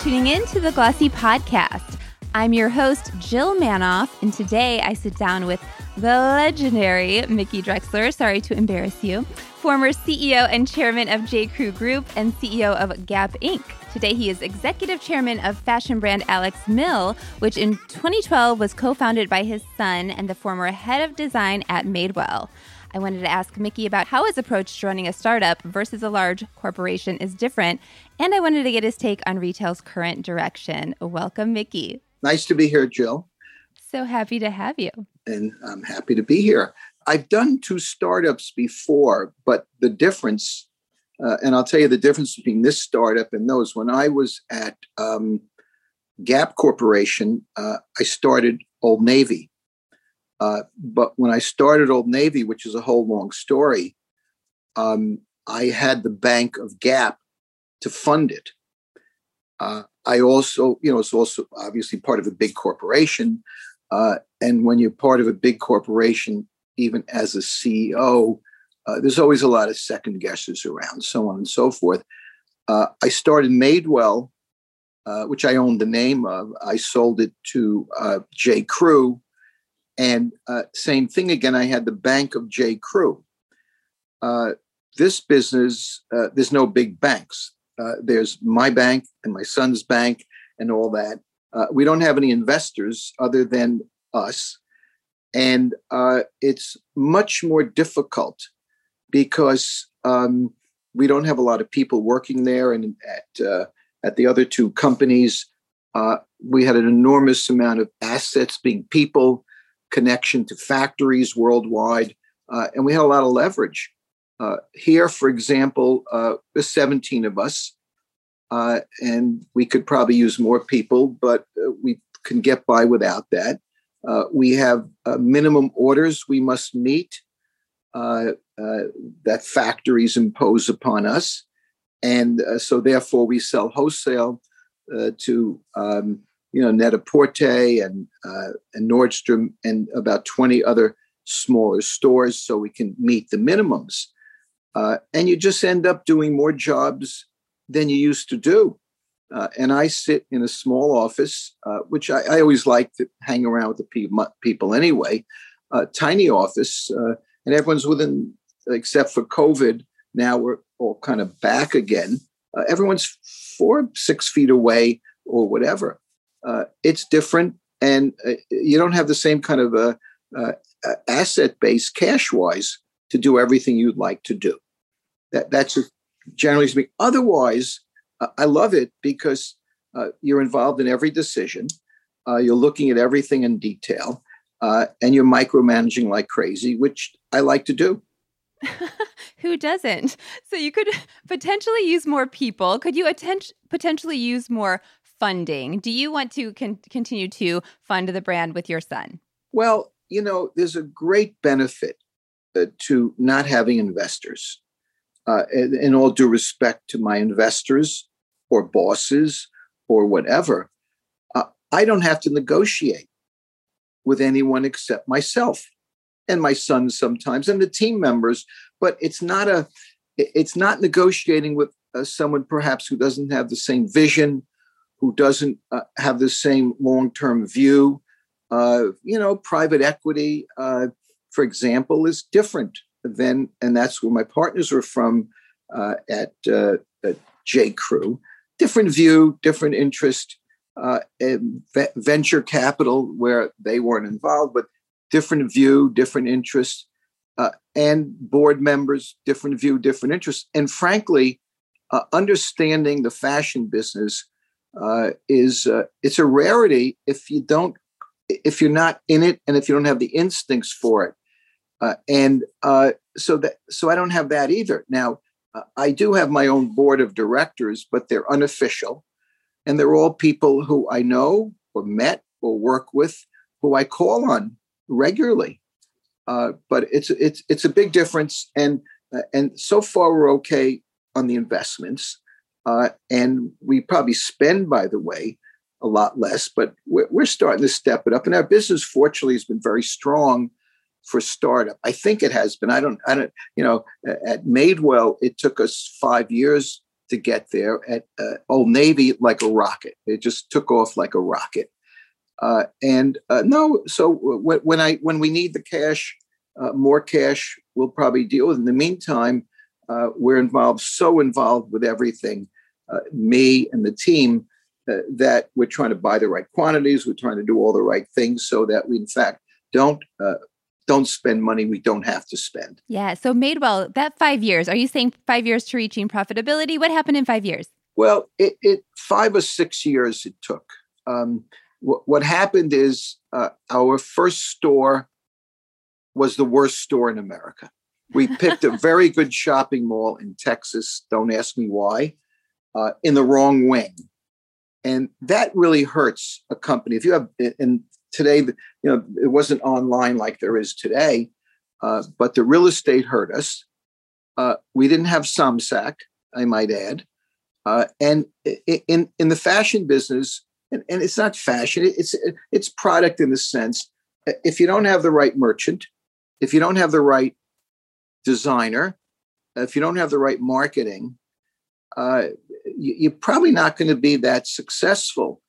tuning in to the Glossy Podcast. I'm your host, Jill Manoff, and today I sit down with the legendary Mickey Drexler. Sorry to embarrass you. Former CEO and chairman of J. Crew Group and CEO of Gap Inc. Today, he is executive chairman of fashion brand Alex Mill, which in 2012 was co founded by his son and the former head of design at Madewell. I wanted to ask Mickey about how his approach to running a startup versus a large corporation is different, and I wanted to get his take on retail's current direction. Welcome, Mickey. Nice to be here, Jill. So happy to have you. And I'm happy to be here. I've done two startups before, but the difference, uh, and I'll tell you the difference between this startup and those. When I was at um, Gap Corporation, uh, I started Old Navy. Uh, but when I started Old Navy, which is a whole long story, um, I had the Bank of Gap to fund it. Uh, I also, you know, it's also obviously part of a big corporation. Uh, and when you're part of a big corporation, even as a CEO, uh, there's always a lot of second guesses around, so on and so forth. Uh, I started Madewell, which I owned the name of. I sold it to J. Crew, and uh, same thing again, I had the Bank of J. Crew. Uh, this business, uh, there's no big banks. Uh, there's my bank and my son's bank and all that. Uh, we don't have any investors other than us. And uh, it's much more difficult because um, we don't have a lot of people working there. And at, at the other two companies, we had an enormous amount of assets being people connection to factories worldwide, uh, and we had a lot of leverage. Uh, here, for example, uh, there's 17 of us, uh, and we could probably use more people, but uh, we can get by without that. Uh, we have minimum orders we must meet that factories impose upon us, and so therefore we sell wholesale to um, you know, Net-a-Porter and uh, and Nordstrom and about 20 other smaller stores so we can meet the minimums. Uh, and you just end up doing more jobs than you used to do. Uh, and I sit in a small office, uh, which I, I, always like to hang around with the pe- people anyway. tiny office, uh, and everyone's within, except for COVID. Now we're all kind of back again. Uh, everyone's four, six feet away or whatever uh, it's different, and uh, you don't have the same kind of a, uh, uh, asset base cash wise to do everything you'd like to do. That that's generally speaking. Otherwise, uh, I love it because you're involved in every decision. you're looking at everything in detail, and you're micromanaging like crazy, which I like to do. Who doesn't? So you could potentially use more people. Could you atten- potentially use more funding. Do you want to con- continue to fund the brand with your son? Well, you know, there's a great benefit uh, to not having investors. Uh, in, all due respect to my investors or bosses or whatever, uh, I don't have to negotiate with anyone except myself and my son sometimes and the team members. But it's not a, it's not negotiating with uh, someone perhaps who doesn't have the same vision who doesn't uh, have the same long-term view. Uh, you know, private equity, uh, for example, is different than, and that's where my partners were from uh, at, uh, at J. Crew. Different view, different interest. Uh, venture capital, where they weren't involved, but different view, different interest, and board members, different view, different interest. And frankly, understanding the fashion business uh, is uh, it's a rarity if you don't if you're not in it and if you don't have the instincts for it. Uh, and uh, so that so i don't have that either. Now uh, i do have my own board of directors but they're unofficial. And they're all people who i know or met or work with who i call on regularly. Uh, but it's it's it's a big difference and and so far we're okay on the investments uh, and we probably spend, by the way, a lot less, but we're, we're starting to step it up. And our business, fortunately, has been very strong for startup. I think it has been. I don't, I don't, you know, at Madewell, it took us five years to get there. At uh, Old Navy, like a rocket, it just took off like a rocket. Uh, and uh, no, so when I when we need the cash, uh, more cash, we'll probably deal with. In the meantime, uh, we're involved, so involved with everything, uh, me and the team, that we're trying to buy the right quantities. We're trying to do all the right things so that we, in fact, don't don't spend money we don't have to spend. Yeah. So Madewell, that five years, are you saying five years to reaching profitability? What happened in five years? Well, it, it five or six years it took. Um, wh- what happened is uh, our first store was the worst store in America. We picked a very good shopping mall in Texas. Don't ask me why. Uh, in the wrong wing, and that really hurts a company. If you have, and today, you know, it wasn't online like there is today, uh, but the real estate hurt us. Uh, we didn't have Somsack, I might add, uh, and in in the fashion business, and, and it's not fashion; it's it's product in the sense. If you don't have the right merchant, if you don't have the right designer, if you don't have the right marketing, uh, you, are probably not going to be that successful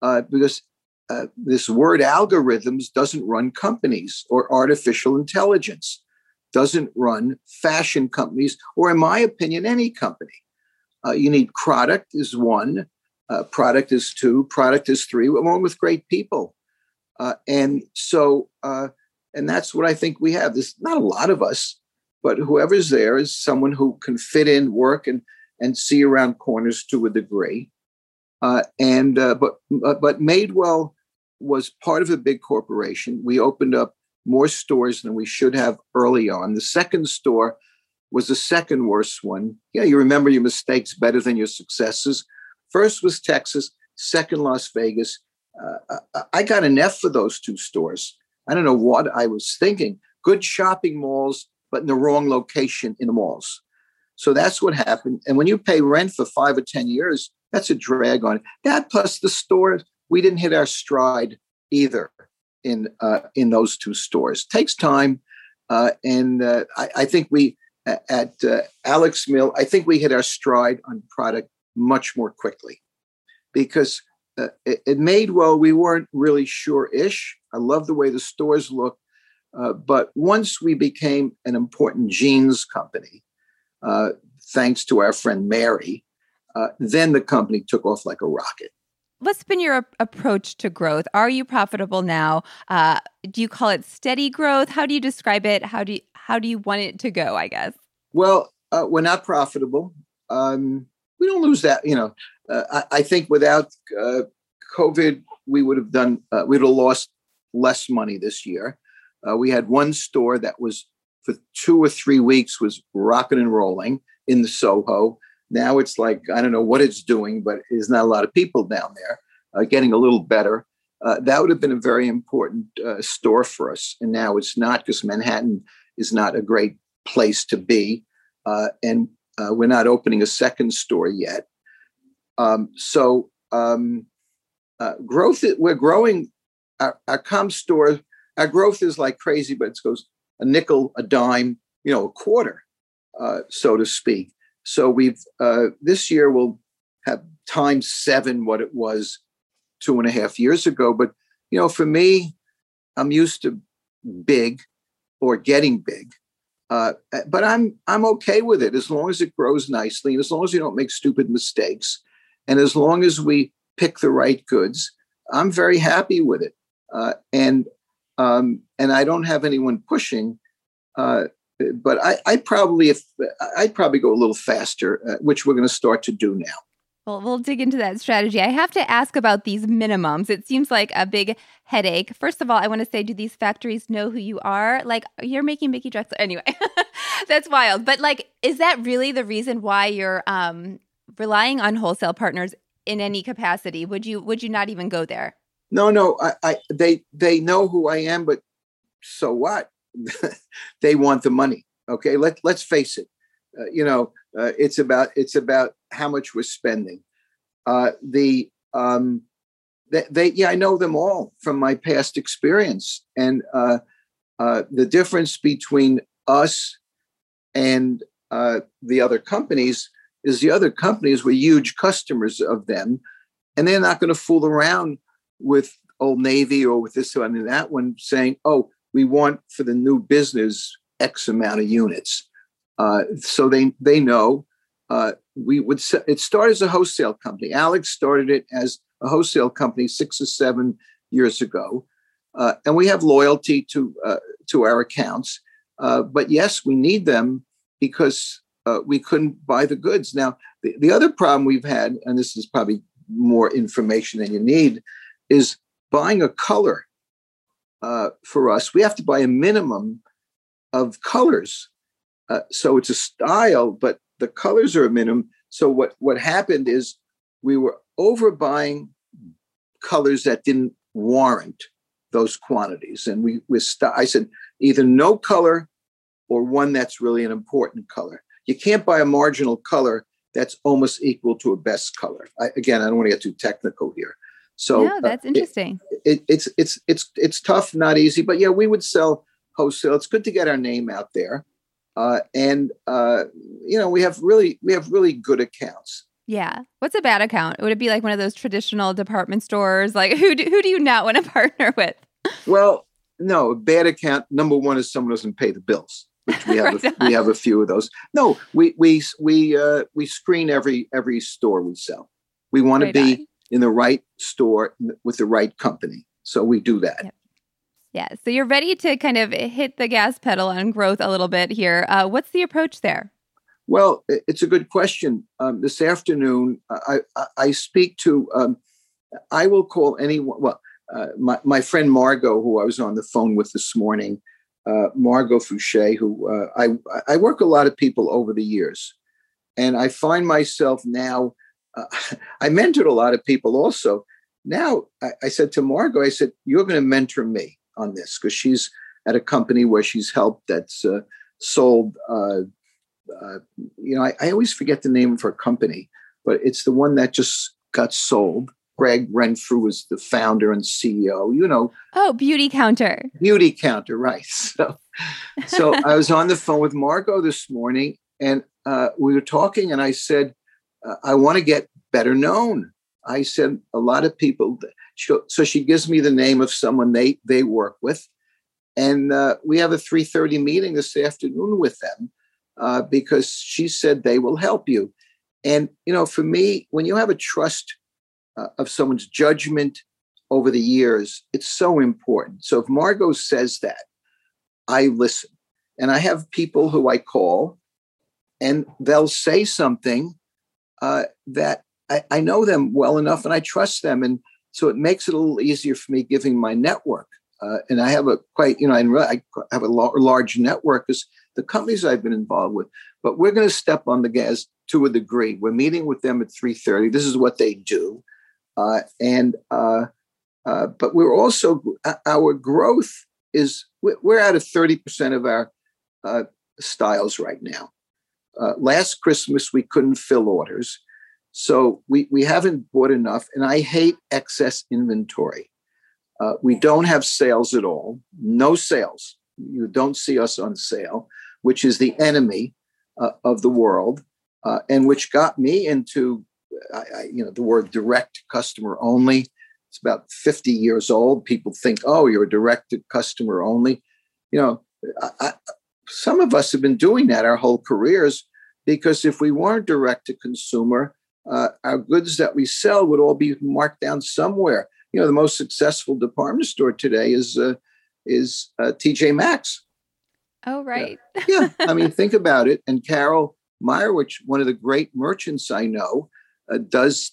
uh, because uh, this word algorithms doesn't run companies or artificial intelligence doesn't run fashion companies or in my opinion any company. Uh, you need product is one uh, product is two product is three along with great people. Uh, and so and that's what i think we have. There's not a lot of us but whoever's there is someone who can fit in work and and see around corners to a degree uh, and uh, but but Madewell was part of a big corporation. We opened up more stores than we should have early on. The second store was the second worst one. Yeah, you remember your mistakes better than your successes. First was Texas, second Las Vegas. Uh, uh I got an F for those two stores. I don't know what I was thinking. Good shopping malls, but in the wrong location in the malls. So that's what happened. And when you pay rent for five or 10 years, that's a drag on it. That plus the stores, we didn't hit our stride either in uh, in those two stores. Takes time, uh, and uh, I, I, think we at uh, Alex Mill. I think we hit our stride on product much more quickly because uh, it, it, Madewell. We weren't really sure-ish. I love the way the stores look, uh, but once we became an important jeans company, thanks to our friend Mary, then the company took off like a rocket what's been your approach to growth? Are you profitable now? Uh, do you call it steady growth? How do you describe it? How do you, how do you want it to go? I guess. Well, uh, we're not profitable. Um, we don't lose that. You know, uh, I, I, think without uh, COVID, we would have done. Uh, we'd have lost less money this year. Uh, we had one store that was for two or three weeks was rocking and rolling in the Soho now it's like, I don't know what it's doing, but there's not a lot of people down there, uh, getting a little better. Uh, that would have been a very important uh, store for us. And now it's not because Manhattan is not a great place to be. Uh, and uh, we're not opening a second store yet. Um, so, um, uh, growth, we're growing our, our store. Our growth is like crazy, but it goes a nickel, a dime, you know, a quarter, so to speak. So we've uh, this year we'll have times seven what it was two and a half years ago. But you know, for me, I'm used to big or getting big. Uh, but I'm I'm okay with it as long as it grows nicely and as long as you don't make stupid mistakes, and as long as we pick the right goods. I'm very happy with it, uh, and um, and I don't have anyone pushing. Uh, but I, I probably if I'd probably go a little faster, uh, which we're going to start to do now. Well, we'll dig into that strategy. I have to ask about these minimums. It seems like a big headache. First of all, I want to say, do these factories know who you are? Like, you're making Mickey Drexler. Anyway, that's wild. But like, is that really the reason why you're um, relying on wholesale partners in any capacity? Would you Would you not even go there? No, no. I, I they they know who I am, but so what? they want the money. Okay, let let's face it. Uh, you know, uh, it's about it's about how much we're spending. Uh, the um, they, they, yeah, I know them all from my past experience, and uh, uh, the difference between us and uh, the other companies is the other companies were huge customers of them, and they're not going to fool around with Old Navy or with this one and that one saying, "Oh, we want for the new business X amount of units." Uh, so they they know uh, we would. It started as a wholesale company. Alex started it as a wholesale company six or seven years ago, uh, and we have loyalty to uh, to our accounts. Uh, but yes, we need them because uh, we couldn't buy the goods. Now, the, the other problem we've had, and this is probably more information than you need, is buying a color uh, for us. We have to buy a minimum of colors. Uh, so it's a style, but the colors are a minimum. So what, what happened is we were overbuying colors that didn't warrant those quantities. And we, we st- I said, either no color or one that's really an important color. You can't buy a marginal color that's almost equal to a best color. I, again, I don't want to get too technical here. So no, uh, that's uh, interesting. It, it, it's it's it's it's tough, not easy, but yeah, we would sell wholesale. It's good to get our name out there, uh, and uh, you know we have really we have really good accounts. Yeah. What's a bad account? Would it be like one of those traditional department stores? Like who do, who do you not want to partner with? Well, no, a bad account. Number one is someone doesn't pay the bills which we have right a, we have a few of those. No, we we we uh, we screen every every store we sell. We want to be on. In the right store with the right company, so we do that. Yep. Yeah, so you're ready to kind of hit the gas pedal on growth a little bit here. Uh, what's the approach there? Well, it's a good question. Um, this afternoon, I, I, I speak to. Um, I will call anyone. Well, uh, my my friend Margot, who I was on the phone with this morning, uh, Margot Fouché, who uh, I, I work a lot of people over the years. And I find myself now, uh, I mentored a lot of people also. Now I, I said to Margot, I said, You're going to mentor me on this because she's at a company where she's helped that's uh, sold, uh, uh, you know, I, I always forget the name of her company, but it's the one that just got sold Gregg Renfrew was the founder and CEO, you know. Oh, Beautycounter. Beauty Counter, right. So, so I was on the phone with Margot this morning and uh, we were talking, and I said, uh, I want to get better known. I said, a lot of people, so she gives me the name of someone they, they work with. And uh, we have a 3.30 meeting this afternoon with them uh, because she said they will help you. And, you know, for me, when you have a trust uh, of someone's judgment over the years, it's so important. So if Margot says that, I listen. And I have people who I call and they'll say something uh, that I, I, know them well enough and I trust them. And so it makes it a little easier for me giving my network. Uh, and I have a quite, you know, I have a large network because the companies I've been involved with. But we're going to step on the gas to a degree. We're meeting with them at 3.30. This is what they do. Uh, and uh, uh, but we're also our growth is we're at a 30% of our styles right now. Uh, last Christmas we couldn't fill orders, so we we haven't bought enough, and I hate excess inventory. Uh, we don't have sales at all, no sales. You don't see us on sale, which is the enemy of the world, and which got me into I, I, you know, the word direct customer only. It's about 50 years old. People think, oh, you're a direct customer only. You know, I, some of us have been doing that our whole careers because if we weren't direct to consumer, uh, our goods that we sell would all be marked down somewhere. You know, the most successful department store today is uh, is uh, TJ Maxx. Oh, right. yeah. yeah. I mean, think about it. And Carol Meyrowitz, one of the great merchants I know, uh, does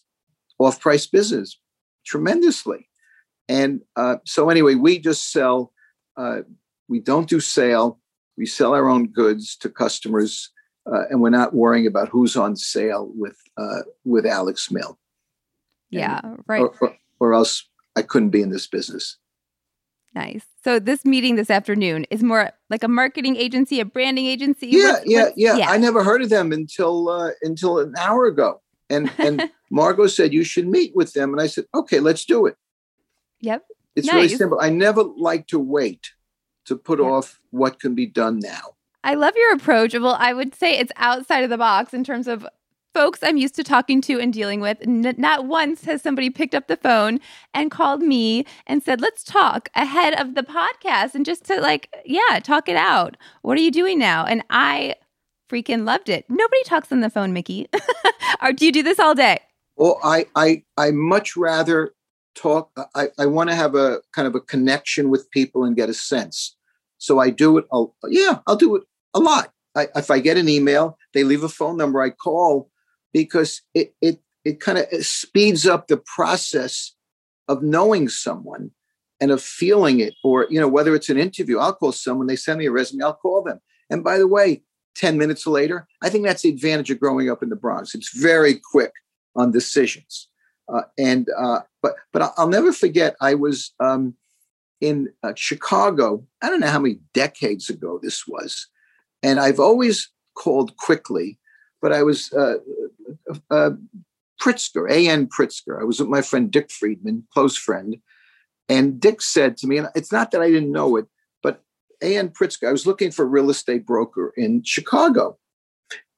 off price business tremendously. And uh, so, anyway, we just sell, uh, we don't do sale, we sell our own goods to customers. Uh, and we're not worrying about who's on sale with uh, with Alex Mill. Yeah, and, right. Or, or, or else I couldn't be in this business. Nice. So this meeting this afternoon is more like a marketing agency, a branding agency. Yeah, what's, yeah, what's, yeah, yeah, I never heard of them until uh, until an hour ago. And and Margot said you should meet with them, and I said, okay, let's do it. Yep. It's nice. really simple. I never like to wait to put yep. off what can be done now. I love your approach. Well, I would say it's outside of the box in terms of folks I'm used to talking to and dealing with. N- not once has somebody picked up the phone and called me and said, let's talk ahead of the podcast and just to like, yeah, talk it out. What are you doing now? And I freaking loved it. Nobody talks on the phone, Mickey. or do you do this all day? Well, I, I, I much rather talk. I, I want to have a kind of a connection with people and get a sense. So I do it. I'll, yeah, I'll do it a lot. I, if I get an email, they leave a phone number, I call because it it it kind of speeds up the process of knowing someone and of feeling it. Or you know, whether it's an interview, I'll call someone. They send me a resume, I'll call them. And by the way, ten minutes later, I think that's the advantage of growing up in the Bronx. It's very quick on decisions. Uh, and uh, but but I'll never forget. I was um, in uh, Chicago. I don't know how many decades ago this was, and I've always called quickly. But I was uh, uh, Pritzker, A.N. Pritzker. I was with my friend Dick Friedman, close friend, and Dick said to me, and it's not that I didn't know it, but A.N. Pritzker. I was looking for a real estate broker in Chicago,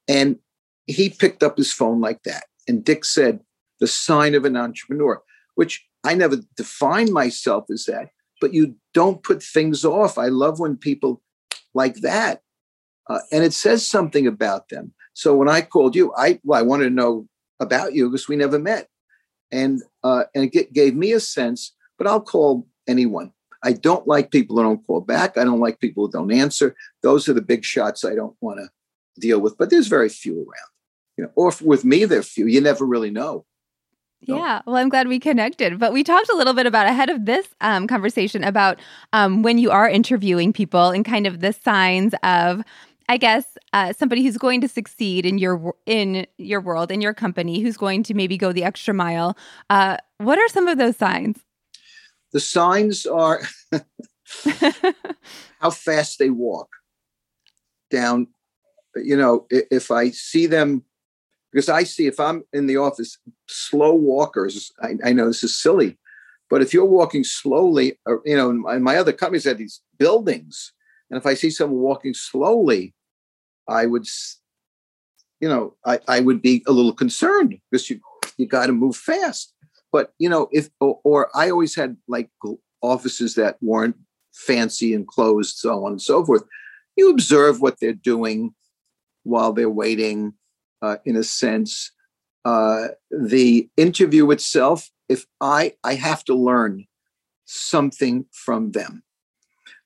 and he picked up his phone like that, and Dick said, "The sign of an entrepreneur," which I never defined myself as that but you don't put things off. I love when people like that. Uh, and it says something about them. So when I called you, I well, I wanted to know about you because we never met, and uh, and it gave me a sense. But I'll call anyone. I don't like people who don't call back. I don't like people who don't answer. Those are the big shots I don't want to deal with. But there's very few around. You know, or with me, there are few. You never really know. Yeah, well, I'm glad we connected. But we talked a little bit about ahead of this um, conversation about um, when you are interviewing people and kind of the signs of, I guess, uh, somebody who's going to succeed in your in your world in your company, who's going to maybe go the extra mile. Uh, what are some of those signs? The signs are how fast they walk down. You know, if I see them because I see if I'm in the office, slow walkers. I, I know this is silly, but if you're walking slowly, or, you know, in my, in my other companies had these buildings, and if I see someone walking slowly, I would, you know, I, I would be a little concerned because you you got to move fast. But you know, if or, or I always had like offices that weren't fancy and closed, so on and so forth. You observe what they're doing while they're waiting uh, in a sense. Uh, the interview itself, if I I have to learn something from them,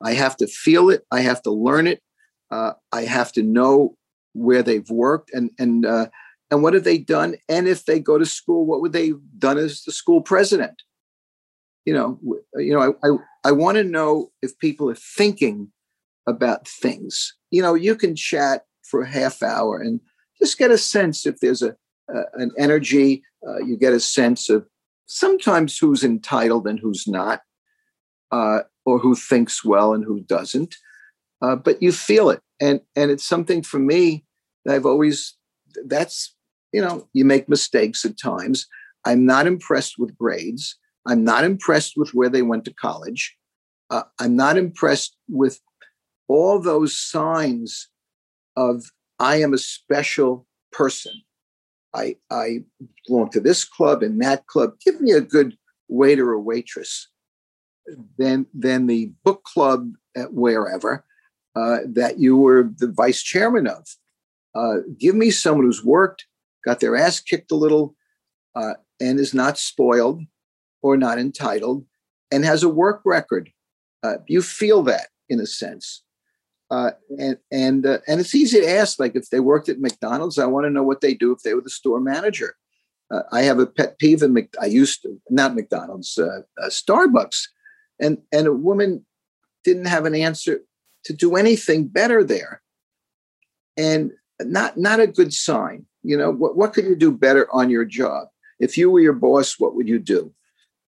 I have to feel it. I have to learn it. Uh, I have to know where they've worked and and uh, and what have they done. And if they go to school, what would they have done as the school president? You know, you know, I I, I want to know if people are thinking about things. You know, you can chat for a half hour and just get a sense if there's a, an energy. Uh, you get a sense of sometimes who's entitled and who's not, uh, or who thinks well and who doesn't. Uh, but you feel it, and and it's something for me that I've always. That's you know you make mistakes at times. I'm not impressed with grades. I'm not impressed with where they went to college. Uh, I'm not impressed with all those signs of I am a special person. I, I belong to this club and that club. Give me a good waiter or waitress. Then, then the book club at wherever uh, that you were the vice chairman of. Uh, give me someone who's worked, got their ass kicked a little, uh, and is not spoiled or not entitled, and has a work record. Uh, you feel that in a sense. Uh, and and uh, and it's easy to ask. Like if they worked at McDonald's, I want to know what they do if they were the store manager. Uh, I have a pet peeve in Mc, I used to not McDonald's, uh, uh, Starbucks, and and a woman didn't have an answer to do anything better there, and not not a good sign. You know what what could you do better on your job? If you were your boss, what would you do?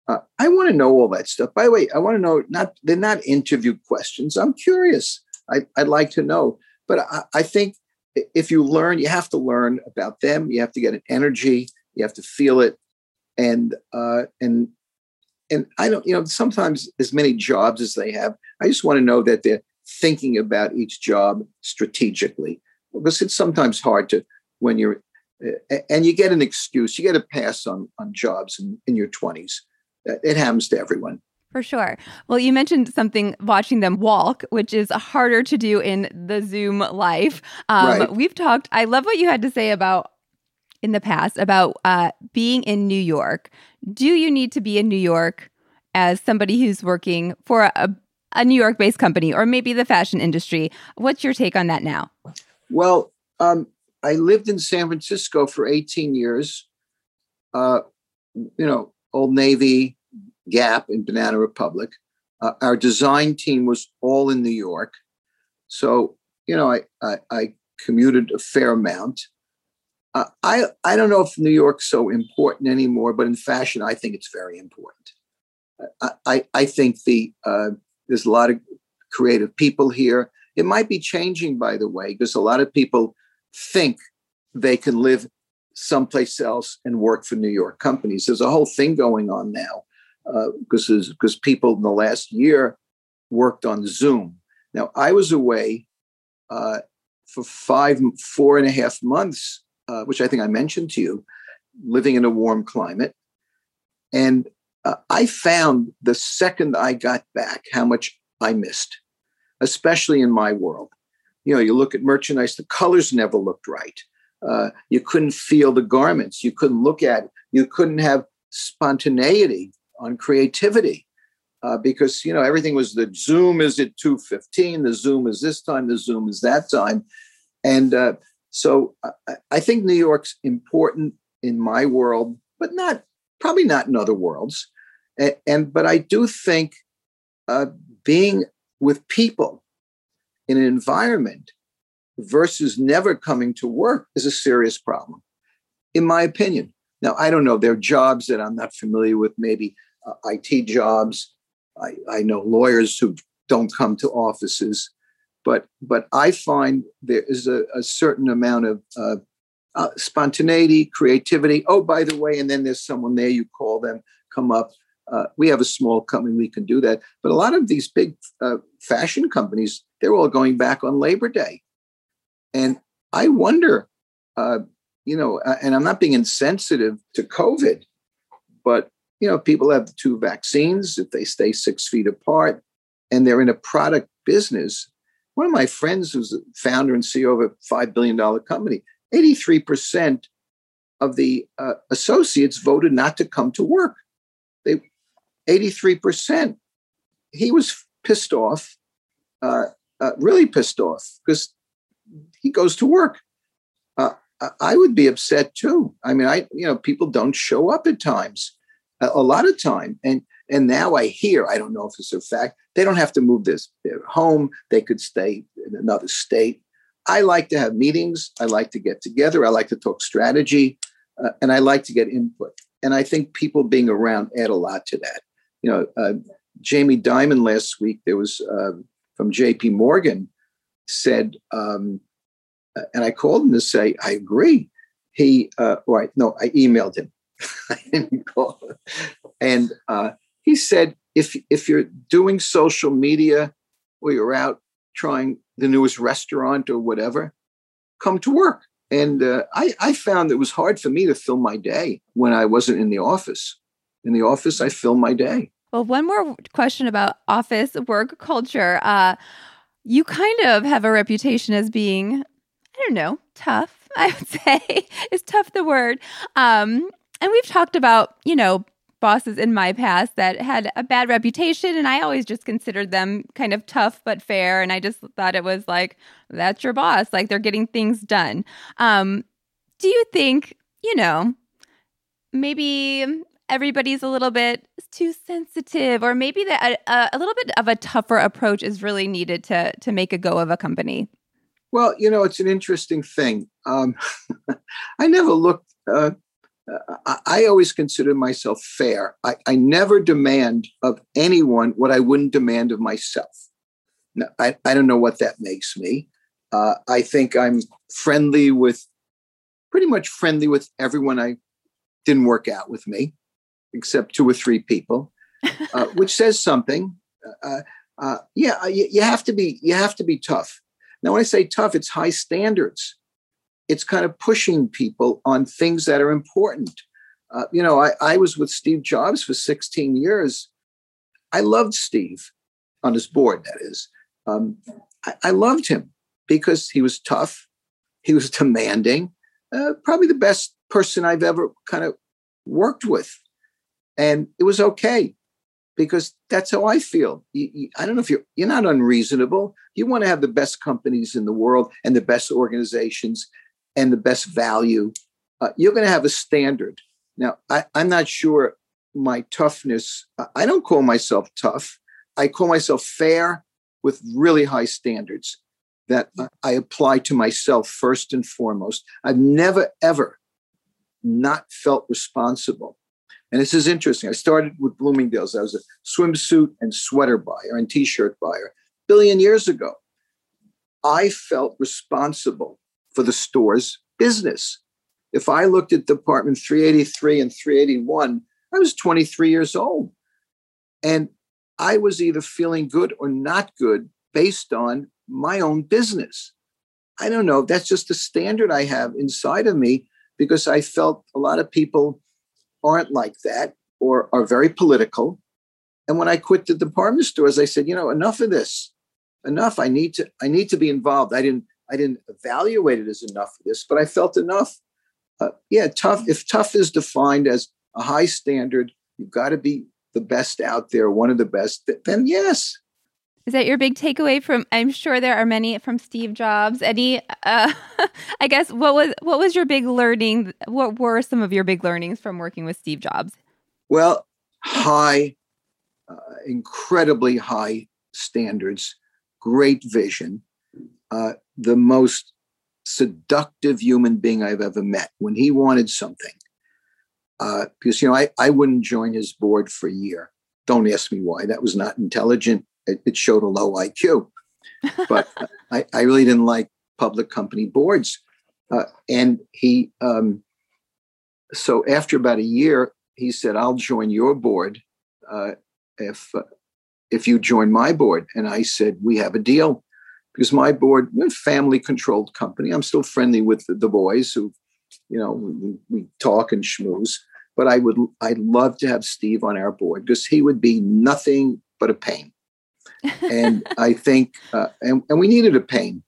Uh, I want to know all that stuff. By the way, I want to know not they're not interview questions. I'm curious I, would like to know. But I, I, think if you learn, you have to learn about them. You have to get an energy. You have to feel it, and uh, and and I don't. You know, sometimes as many jobs as they have, I just want to know that they're thinking about each job strategically because it's sometimes hard to when you're and you get an excuse. You get a pass on on jobs in, in your twenties. It happens to everyone. For sure. Well, you mentioned something watching them walk, which is harder to do in the Zoom life. Um, right. We've talked, I love what you had to say about in the past about uh, being in New York. Do you need to be in New York as somebody who's working for a, a New York based company or maybe the fashion industry? What's your take on that now? Well, um, I lived in San Francisco for 18 years. Uh, you know, Old Navy, Gap, and Banana Republic. Uh, our design team was all in New York. So, you know, I, I, I commuted a fair amount. Uh, I, I don't know if New York's so important anymore, but in fashion, I think it's very important. I, I, I think the uh, there's a lot of creative people here. It might be changing, by the way, because a lot of people think they can live someplace else and work for New York companies. There's a whole thing going on now because uh, because people in the last year worked on Zoom. Now I was away uh, for five, four and a half months, uh, which I think I mentioned to you, living in a warm climate, and uh, I found the second I got back how much I missed, especially in my world. You know, you look at merchandise, the colors never looked right. Uh, you couldn't feel the garments. You couldn't look at it. You couldn't have spontaneity on creativity uh, because you know everything was the Zoom is at two fifteen, the Zoom is this time, the Zoom is that time, and uh, so I, I think New York's important in my world, but not probably not in other worlds. And, and but I do think uh, being with people in an environment versus never coming to work is a serious problem, in my opinion. Now, I don't know. There are jobs that I'm not familiar with, maybe uh, IT jobs. I, I know lawyers who don't come to offices, but but I find there is a, a certain amount of uh, uh, spontaneity, creativity. Oh, by the way, and then there's someone there. You call them, come up. Uh, we have a small company, we can do that. But a lot of these big uh, fashion companies, they're all going back on Labor Day, and I wonder, uh, you know, uh, and I'm not being insensitive to COVID, but you know, people have the two vaccines if they stay six feet apart and they're in a product business. One of my friends, who's the founder and CEO of a $5 billion company, 83% of the uh, associates voted not to come to work. They 83%. He was pissed off, uh, uh, really pissed off, because he goes to work. Uh, I would be upset too. I mean, I you know people don't show up at times a, a lot of time. And and now I hear, I don't know if it's a fact, they don't have to move this their home. They could stay in another state. I like to have meetings. I like to get together. I like to talk strategy, uh, and I like to get input. And I think people being around add a lot to that. You know, uh, Jamie Dimon last week there was uh, from J.P. Morgan said, um, and I called him to say I agree. He, uh, right? No, I emailed him. and uh, he said, if if you're doing social media or you're out trying the newest restaurant or whatever, come to work. And uh, I, I found it was hard for me to fill my day when I wasn't in the office. In the office, I fill my day. Well, one more question about office work culture. Uh, you kind of have a reputation as being, I don't know, tough. I would say is tough the word. Um, and we've talked about, you know, bosses in my past that had a bad reputation and I always just considered them kind of tough but fair and I just thought it was like that's your boss like they're getting things done. Um do you think, you know, maybe everybody's a little bit too sensitive or maybe that a, a little bit of a tougher approach is really needed to to make a go of a company? Well, you know, it's an interesting thing. Um, I never looked uh, I always consider myself fair. I, I, never demand of anyone what I wouldn't demand of myself. Now, I, I don't know what that makes me. Uh, I think I'm friendly with, pretty much friendly with everyone I didn't work out with me, except two or three people, uh, which says something. Uh, uh yeah, you, you have to be you have to be tough. Now, when I say tough, it's high standards. It's kind of pushing people on things that are important. Uh, you know, I, I was with Steve Jobs for 16 years. I loved Steve on his board, that is. Um, I, I, loved him because he was tough, he was demanding, uh, probably the best person I've ever kind of worked with. And it was okay because that's how I feel. You, you, I don't know if you're you're not unreasonable. You want to have the best companies in the world and the best organizations and the best value. Uh, you're going to have a standard. Now, I, I'm not sure my toughness. I don't call myself tough. I call myself fair with really high standards that I apply to myself first and foremost. I've never ever not felt responsible and this is interesting. I started with Bloomingdale's. I was a swimsuit and sweater buyer and t-shirt buyer billion years ago. I felt responsible for the store's business. If I looked at Department 383 and 381, I was 23 years old. And I was either feeling good or not good based on my own business. I don't know. That's just the standard I have inside of me because I felt a lot of people aren't like that or are very political. And when I quit the department stores, I said, you know, enough of this. Enough. I need to, I need to be involved. I didn't, I didn't evaluate it as enough for this, but I felt enough. Uh, yeah, tough. If tough is defined as a high standard, you've got to be the best out there, one of the best, then yes, is that your big takeaway from? I'm sure there are many from Steve Jobs. Any, uh, I guess, what was what was your big learning? What were some of your big learnings from working with Steve Jobs? Well, high, uh, incredibly high standards, great vision, uh, the most seductive human being I've ever met. When he wanted something, uh, because you know I I wouldn't join his board for a year. Don't ask me why. That was not intelligent it, it showed a low IQ. But I, I, really didn't like public company boards. Uh, and he, um, so after about a year, he said, I'll join your board uh, if, uh, if you join my board. And I said, We have a deal. Because my board, we're a family controlled company. I'm still friendly with the, the boys who, you know, we, we talk and schmooze but I would I'd love to have Steve on our board because he would be nothing but a pain and I think, uh, and, and we needed a pain.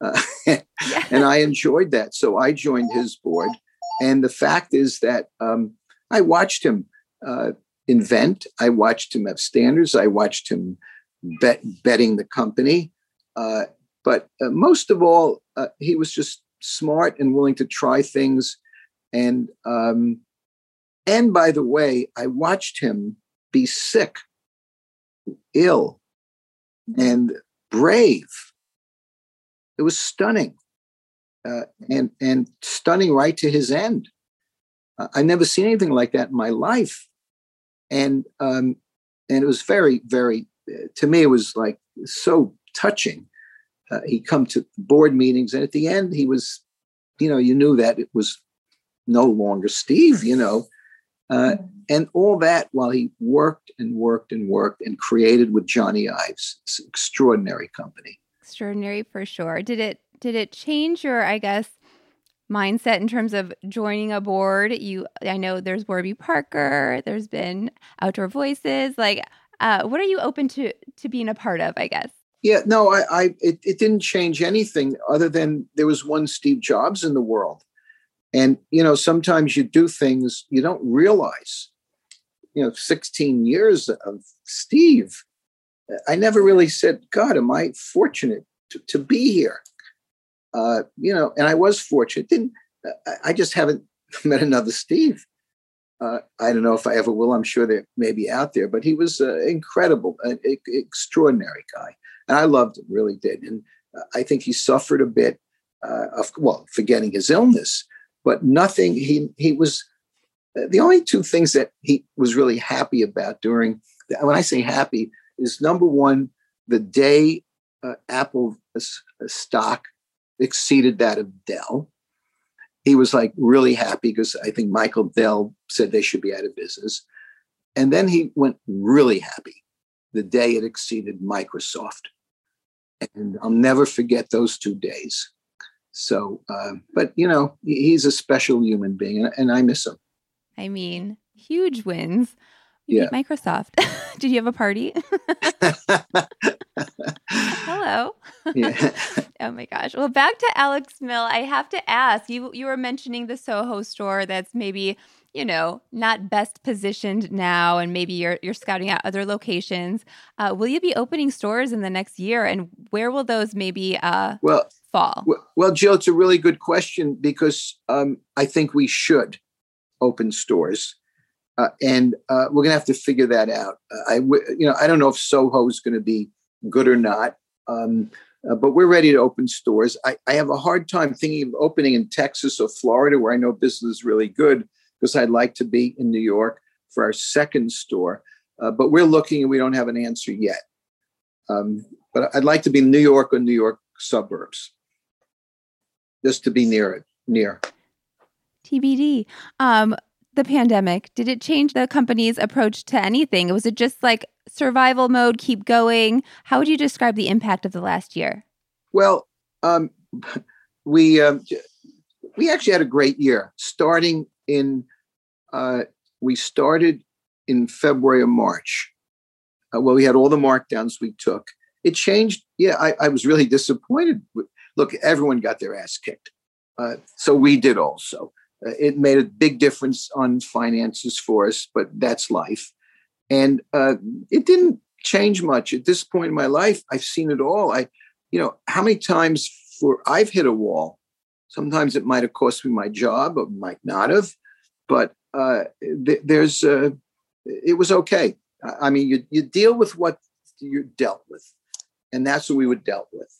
Uh, and I enjoyed that. So I joined his board. And the fact is that um, I watched him uh, invent, I watched him have standards, I watched him bet, betting the company. Uh, but uh, most of all, uh, he was just smart and willing to try things. And um, and by the way, I watched him be sick, ill, and brave. It was stunning, uh, and and stunning right to his end. Uh, I never seen anything like that in my life, and um, and it was very very uh, to me it was like so touching. Uh, he come to board meetings, and at the end he was, you know, you knew that it was no longer Steve, you know, uh, mm-hmm. and all that while he worked and worked and worked and created with Jony Ives, this extraordinary company. Extraordinary for sure. Did it did it change your, I guess, mindset in terms of joining a board? You, I know there's Warby Parker. There's been Outdoor Voices. Like, uh, what are you open to to being a part of? I guess. Yeah, no, I, I it, it didn't change anything other than there was one Steve Jobs in the world and, you know, sometimes you do things you don't realize. You know, 16 years of Steve, I never really said, God, am I fortunate to, to be here? Uh, you know, and I was fortunate. Didn't I just haven't met another Steve. Uh, I don't know if I ever will. I'm sure there may be out there, but he was uh, incredible, an extraordinary guy, and I loved him, really did. And uh, I think he suffered a bit uh, of well, forgetting his illness, but nothing. He he was the only two things that he was really happy about during. When I say happy, is number one the day uh, Apple uh, stock exceeded that of Dell. He was like really happy because I think Michael Dell said they should be out of business. And then he went really happy the day it exceeded Microsoft. And I'll never forget those two days. So, uh, but you know, he's a special human being, and, and I miss him. I mean, huge wins. You yeah. Microsoft. Did you have a party? Hello. Yeah. oh my gosh. Well, back to Alex Mill. I have to ask you. You were mentioning the Soho store. That's maybe you know not best positioned now, and maybe you're you're scouting out other locations. Uh, will you be opening stores in the next year, and where will those maybe uh, well fall? Well, Jill, it's a really good question because um, I think we should open stores. Uh, and uh, we're going to have to figure that out. Uh, I, you know, I don't know if Soho is going to be good or not, um, uh, but we're ready to open stores. I, I, have a hard time thinking of opening in Texas or Florida, where I know business is really good, because I'd like to be in New York for our second store. Uh, but we're looking, and we don't have an answer yet. Um, but I'd like to be in New York or New York suburbs, just to be near it, near. TBD. Um, the pandemic, did it change the company's approach to anything? Was it just like survival mode, keep going? How would you describe the impact of the last year? Well, um, we um, we actually had a great year. Starting in, uh, we started in February or March. Uh, well, we had all the markdowns we took. It changed. Yeah, I, I was really disappointed. Look, everyone got their ass kicked, uh, so we did also. Uh, it made a big difference on finances for us, but that's life. And uh, it didn't change much at this point in my life. I've seen it all. I, you know, how many times for I've hit a wall. Sometimes it might have cost me my job, or might not have, but uh, th- there's uh, it was okay. I mean, you you deal with what you're dealt with, and that's what we were dealt with,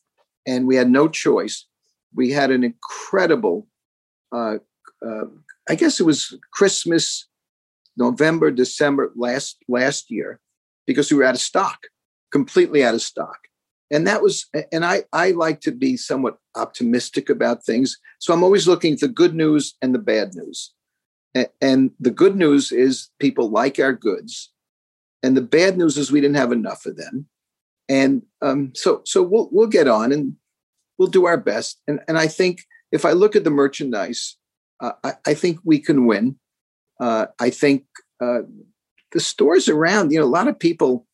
and we had no choice. We had an incredible uh, uh, I guess it was Christmas, November, December last last year, because we were out of stock, completely out of stock. And that was, and I I like to be somewhat optimistic about things, so I'm always looking at the good news and the bad news. And, the good news is people like our goods, and the bad news is we didn't have enough of them. And um, so so we'll we'll get on and we'll do our best. And and I think if I look at the merchandise uh, I, I, think we can win. Uh, I think uh, the stores around, you know, a lot of people,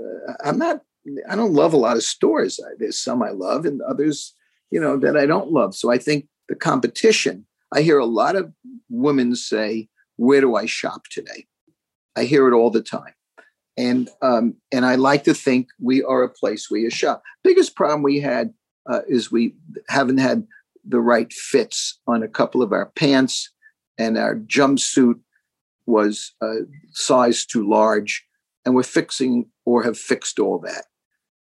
uh, I'm not, I don't love a lot of stores. There's some I love and others, you know, that I don't love. So I think the competition, I hear a lot of women say, where do I shop today? I hear it all the time. And um, and I like to think we are a place where you shop. Biggest problem we had uh, is we haven't had the right fits on a couple of our pants, and our jumpsuit was uh, size too large. And we're fixing or have fixed all that.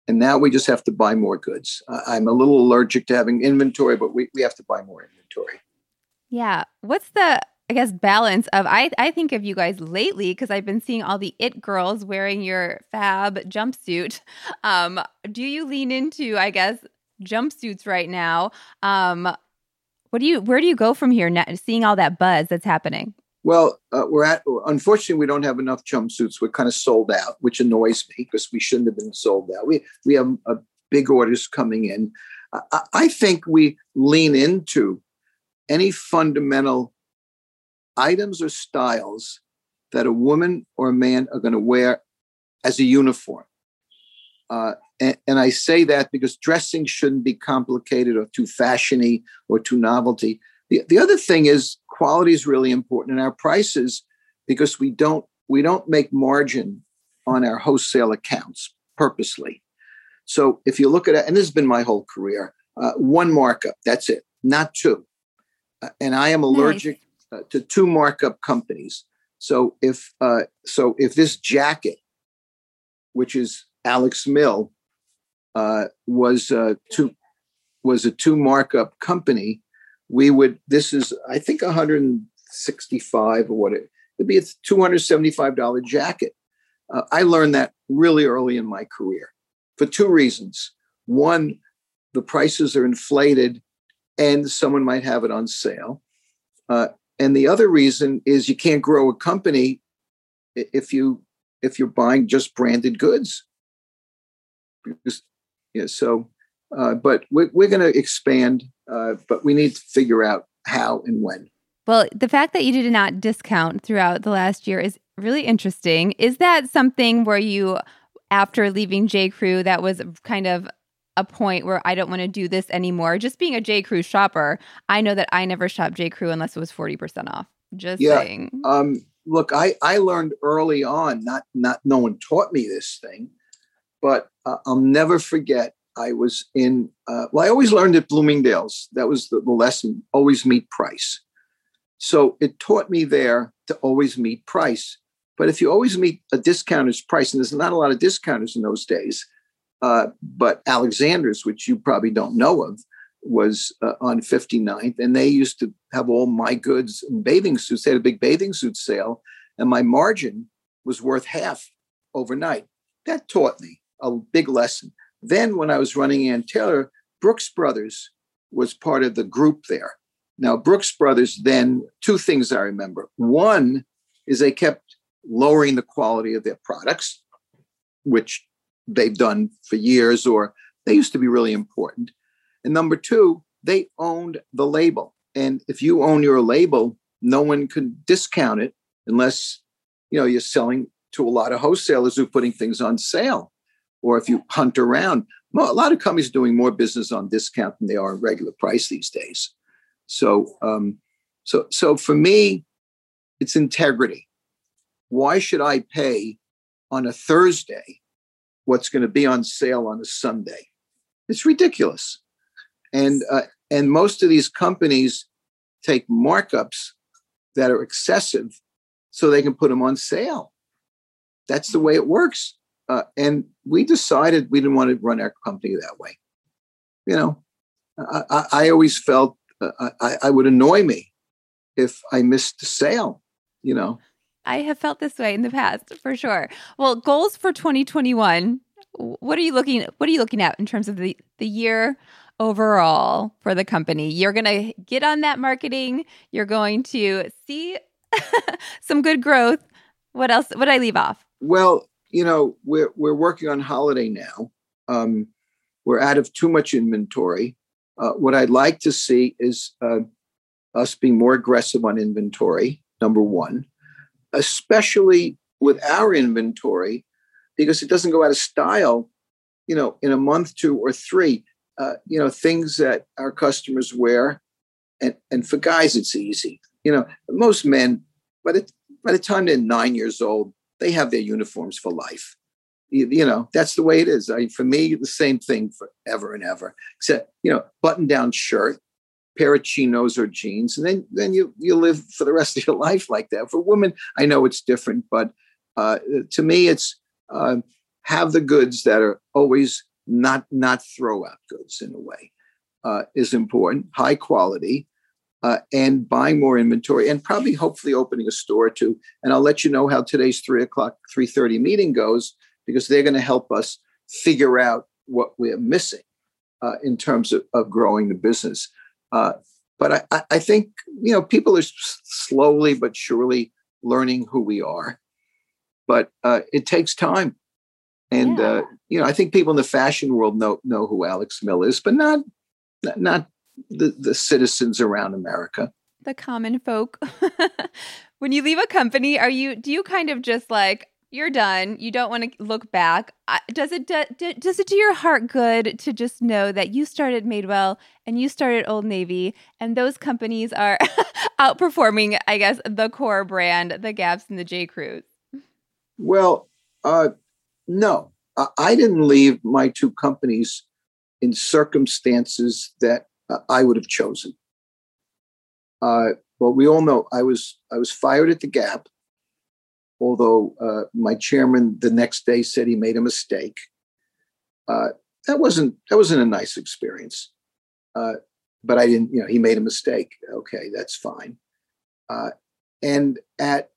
And now we just have to buy more goods. I'm a little allergic to having inventory, but we, we have to buy more inventory. Yeah. What's the I guess balance of I I think of you guys lately because I've been seeing all the it girls wearing your fab jumpsuit. Um, do you lean into I guess jumpsuits right now. Um, what do you? Where do you go from here? Now, seeing all that buzz that's happening. Well, uh, we're at. Unfortunately, we don't have enough jumpsuits. We're kind of sold out, which annoys me because we shouldn't have been sold out. We we have big orders coming in. I, I think we lean into any fundamental items or styles that a woman or a man are going to wear as a uniform. Uh, and, and, I say that because dressing shouldn't be complicated or too fashiony or too novelty. The, the other thing is quality is really important in our prices because we don't we don't make margin on our wholesale accounts purposely. So if you look at it, and this has been my whole career, uh, one markup, that's it, not two. Uh, and I am allergic nice. uh, to two markup companies. So if uh, so if this jacket, which is Alex Mill, uh, was uh, two was a two markup company, we would this is I think 165 or what it would be a 275 dollar jacket. Uh, I learned that really early in my career for two reasons. One, the prices are inflated, and someone might have it on sale. Uh, and the other reason is you can't grow a company if you if you're buying just branded goods. Yeah, so, uh, but we're, we're going to expand uh, but we need to figure out how and when. Well, the fact that you did not discount throughout the last year is really interesting. Is that something where you, after leaving J. Crew, that was kind of a point where I don't want to do this anymore? Just being a J. Crew shopper, I know that I never shopped J. Crew unless it was 40% off. Just yeah. saying. Um, look, I, I learned early on, not, not, no one taught me this thing, but uh, I'll never forget. I was in, uh, well, I always learned at Bloomingdale's. That was the, the lesson always meet price. So it taught me there to always meet price. But if you always meet a discounter's price, and there's not a lot of discounters in those days, uh, but Alexander's, which you probably don't know of, was uh, on 59th, and they used to have all my goods and bathing suits. They had a big bathing suit sale, and my margin was worth half overnight. That taught me a big lesson. Then, when I was running Ann Taylor, Brooks Brothers was part of the group there. Now, Brooks Brothers, then, two things I remember. One is they kept lowering the quality of their products, which they've done for years, or they used to be really important. And number two, they owned the label. And if you own your label, no one can discount it unless you know you're selling to a lot of wholesalers who are putting things on sale. Or if you hunt around, a lot of companies doing more business on discount than they are on regular price these days. So, um, so, so for me, it's integrity. Why should I pay on a Thursday what's going to be on sale on a Sunday? It's ridiculous. And uh, and most of these companies take markups that are excessive so they can put them on sale. That's the way it works. Uh, and we decided we didn't want to run our company that way. You know, I, I always felt uh, I, I would annoy me if I missed the sale, you know. I have felt this way in the past for sure. Well, goals for 2021. What are you looking what are you looking at in terms of the the year overall for the company? You're going to get on that marketing, you're going to see some good growth. What else would I leave off? Well, you know, we're we're working on holiday now. Um, we're out of too much inventory. Uh, what I'd like to see is uh, us being more aggressive on inventory, number one, especially with our inventory, because it doesn't go out of style, you know, in a month, two, or three. Uh, you know, things that our customers wear. And, and for guys, it's easy. You know, most men, by the, by the time they're nine years old, they have their uniforms for life you, you, know that's the way it is I, for me the same thing forever and ever except you know button down shirt pair of chinos or jeans and then then you you live for the rest of your life like that for women i know it's different but uh, to me it's uh, have the goods that are always not not throw out goods in a way uh, is important high quality uh, and buying more inventory and probably hopefully opening a store too and i'll let you know how today's 3 o'clock 3.30 meeting goes because they're going to help us figure out what we're missing uh, in terms of, of, growing the business. Uh, but I, I, think you know people are slowly but surely learning who we are, but uh, it takes time. And yeah. Uh, you know, I think people in the fashion world know know who Alex Mill is, but not not the, the citizens around America. The common folk. when you leave a company, are you do you kind of just like you're done. You don't want to look back. Does it do, does it do your heart good to just know that you started Madewell and you started Old Navy, and those companies are outperforming, I guess, the core brand, the Gaps and the J. Crews? Well, uh, no, I didn't leave my two companies in circumstances that uh, I would have chosen. Uh, well, we all know I was I was fired at the Gap although uh, my chairman the next day said he made a mistake. Uh, that wasn't that wasn't a nice experience. Uh, but I didn't, you know, he made a mistake. Okay, that's fine. Uh, and at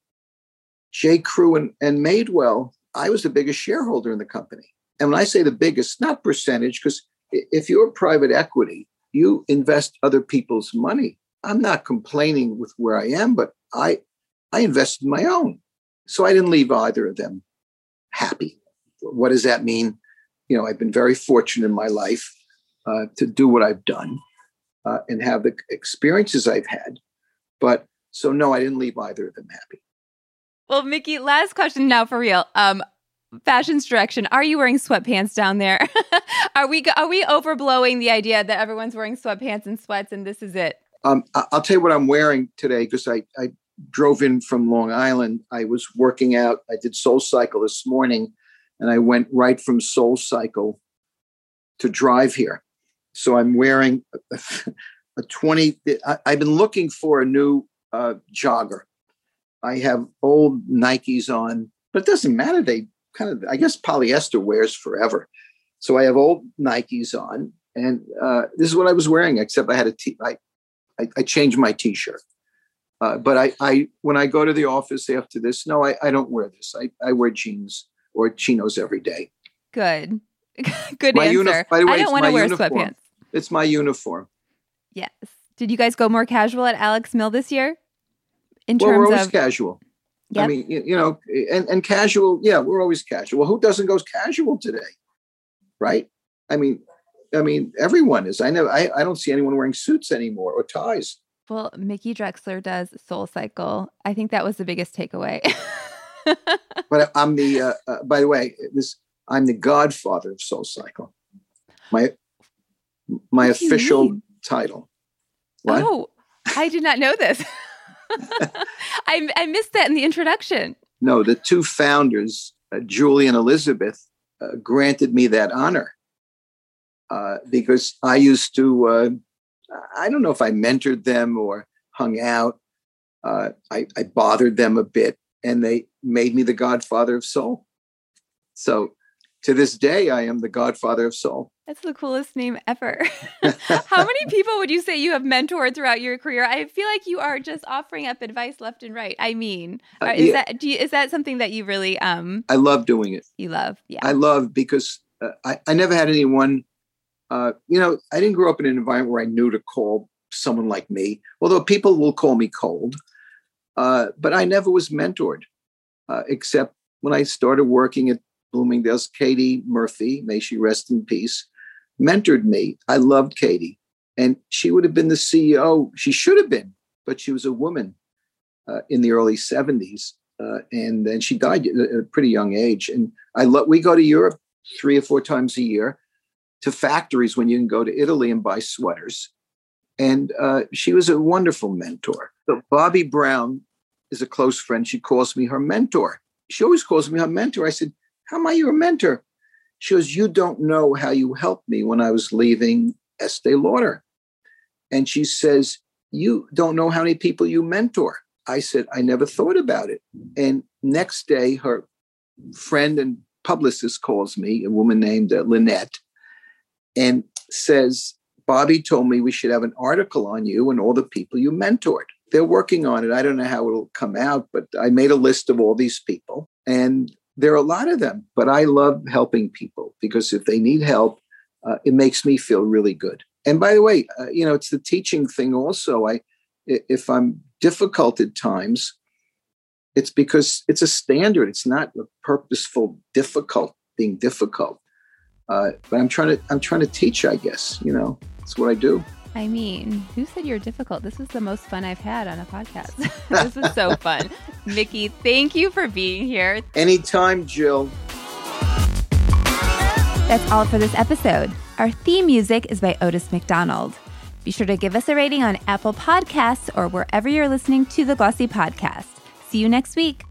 J. Crew and, and Madewell, I was the biggest shareholder in the company. And when I say the biggest, not percentage, because if you're private equity, you invest other people's money. I'm not complaining with where I am, but I I invested my own. So I didn't leave either of them happy. What does that mean? You know, I've been very fortunate in my life uh, to do what I've done. uh, and have the experiences I've had. But so no, I didn't leave either of them happy. Well, Mickey, last question now for real. Um, fashion's direction. Are you wearing sweatpants down there? are we are we overblowing the idea that everyone's wearing sweatpants and sweats and this is it? Um, I'll tell you what I'm wearing today because I, I drove in from Long Island. I was working out. I did Soul Cycle this morning, and I went right from Soul Cycle to drive here. So I'm wearing a, a 20. I, have been looking for a new uh, jogger. I have old Nikes on, but it doesn't matter. They kind of, I guess, polyester wears forever. So I have old Nikes on, and uh, this is what I was wearing. Except I had a t. I, I, I changed my T-shirt. Uh, but I, I, when I go to the office after this, no, I, I don't wear this. I, I wear jeans or chinos every day. Good, good my answer. Uni- by the way, I don't want to wear uniform. sweatpants. It's my uniform. Yes. Did you guys go more casual at Alex Mill this year? In well, terms we're always of casual. Yep. I mean, you, you know, and, and casual, yeah, we're always casual. Well, who doesn't go casual today? Right? I mean, I mean, everyone is. I know I, I don't see anyone wearing suits anymore or ties. Well, Mickey Drexler does Soul Cycle. I think that was the biggest takeaway. but I'm the. Uh, uh, by the way, this I'm the godfather of Soul Cycle. My my official title. What? Oh, I did not know this. I, I missed that in the introduction. No, the two founders, uh, Julie and Elizabeth, uh, granted me that honor uh, because I used to, uh, I don't know if I mentored them or hung out. Uh, I, I, bothered them a bit and they made me the godfather of soul. So to this day, I am the godfather of soul. That's the coolest name ever. How many people would you say you have mentored throughout your career? I feel like you are just offering up advice left and right. I mean, uh, is yeah. that you, is that something that you really um I love doing it. You love, yeah. I love because uh, I I never had anyone uh you know, I didn't grow up in an environment where I knew to call someone like me, although people will call me cold. Uh, but I never was mentored, uh, except when I started working at Bloomingdale's. Katie Murphy, may she rest in peace, mentored me. I loved Katie, and she would have been the CEO. She should have been, but she was a woman uh, in the early 70s. Uh, and then she died at a pretty young age. And I love, we go to Europe three or four times a year to factories when you can go to Italy and buy sweaters. And uh, she was a wonderful mentor. So Bobbi Brown is a close friend. She calls me her mentor. She always calls me her mentor. I said, How am I your mentor? She goes, You don't know how you helped me when I was leaving Estee Lauder. And she says, You don't know how many people you mentor. I said, I never thought about it. And next day, her friend and publicist calls me, a woman named uh, Lynette, and says, Bobbi told me we should have an article on you and all the people you mentored. They're working on it. I don't know how it'll come out, but I made a list of all these people. And there are a lot of them, but I love helping people because if they need help, uh, it makes me feel really good. And by the way, uh, you know, it's the teaching thing also. I, if I'm difficult at times, it's because it's a standard. It's not a purposeful difficult being difficult. Uh, but I'm trying to I'm trying to teach. I guess you know that's what I do. I mean, who said you're difficult? This was the most fun I've had on a podcast. this was so fun. Mickey, thank you for being here. Anytime, Jill. That's all for this episode. Our theme music is by Otis McDonald. Be sure to give us a rating on Apple Podcasts or wherever you're listening to the Glossy Podcast. See you next week.